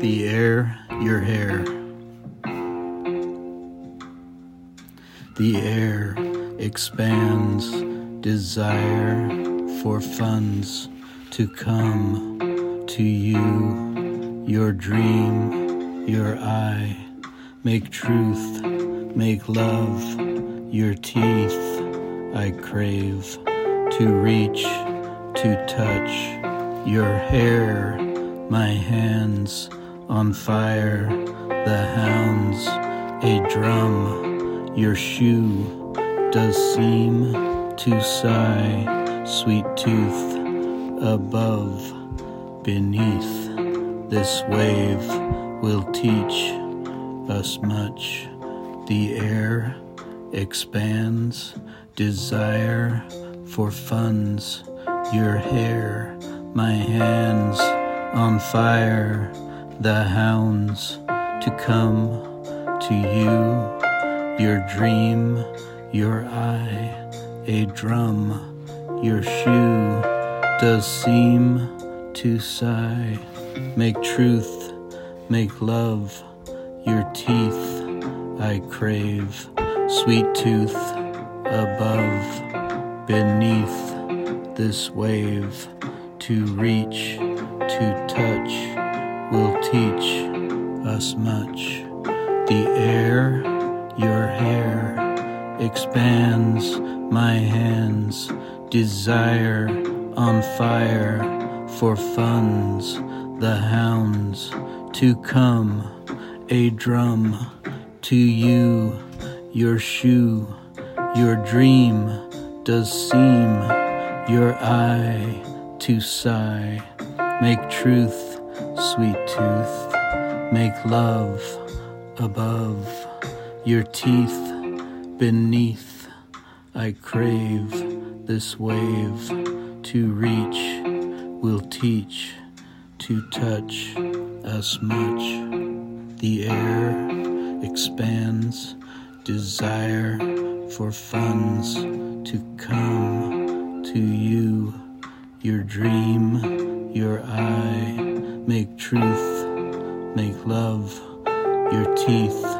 the air, your hair. The air expands desire for funds to come to you, your dream, your eye. Make truth, make love, your teeth. I crave to reach, to touch your hair, my hands on fire, the hounds, a drum, your shoe does seem to sigh, sweet tooth above, beneath, this wave will teach us much. The air expands, desire for funds, your hair, my hands on fire the hounds to come to you, your dream, your eye, a drum, your shoe does seem to sigh. Make truth, make love, your teeth I crave, sweet tooth above, beneath this wave to reach, to touch will teach us much. The air, your hair, expands my hands, desire on fire for funds, the hounds to come, a drum to you, your shoe, your dream does seem, your eye to sigh, make truth sweet tooth, make love above your teeth beneath. I crave this wave to reach, will teach to touch us much. The air expands, desire for funds to come to you, your dream, your eye Make truth, make love, your teeth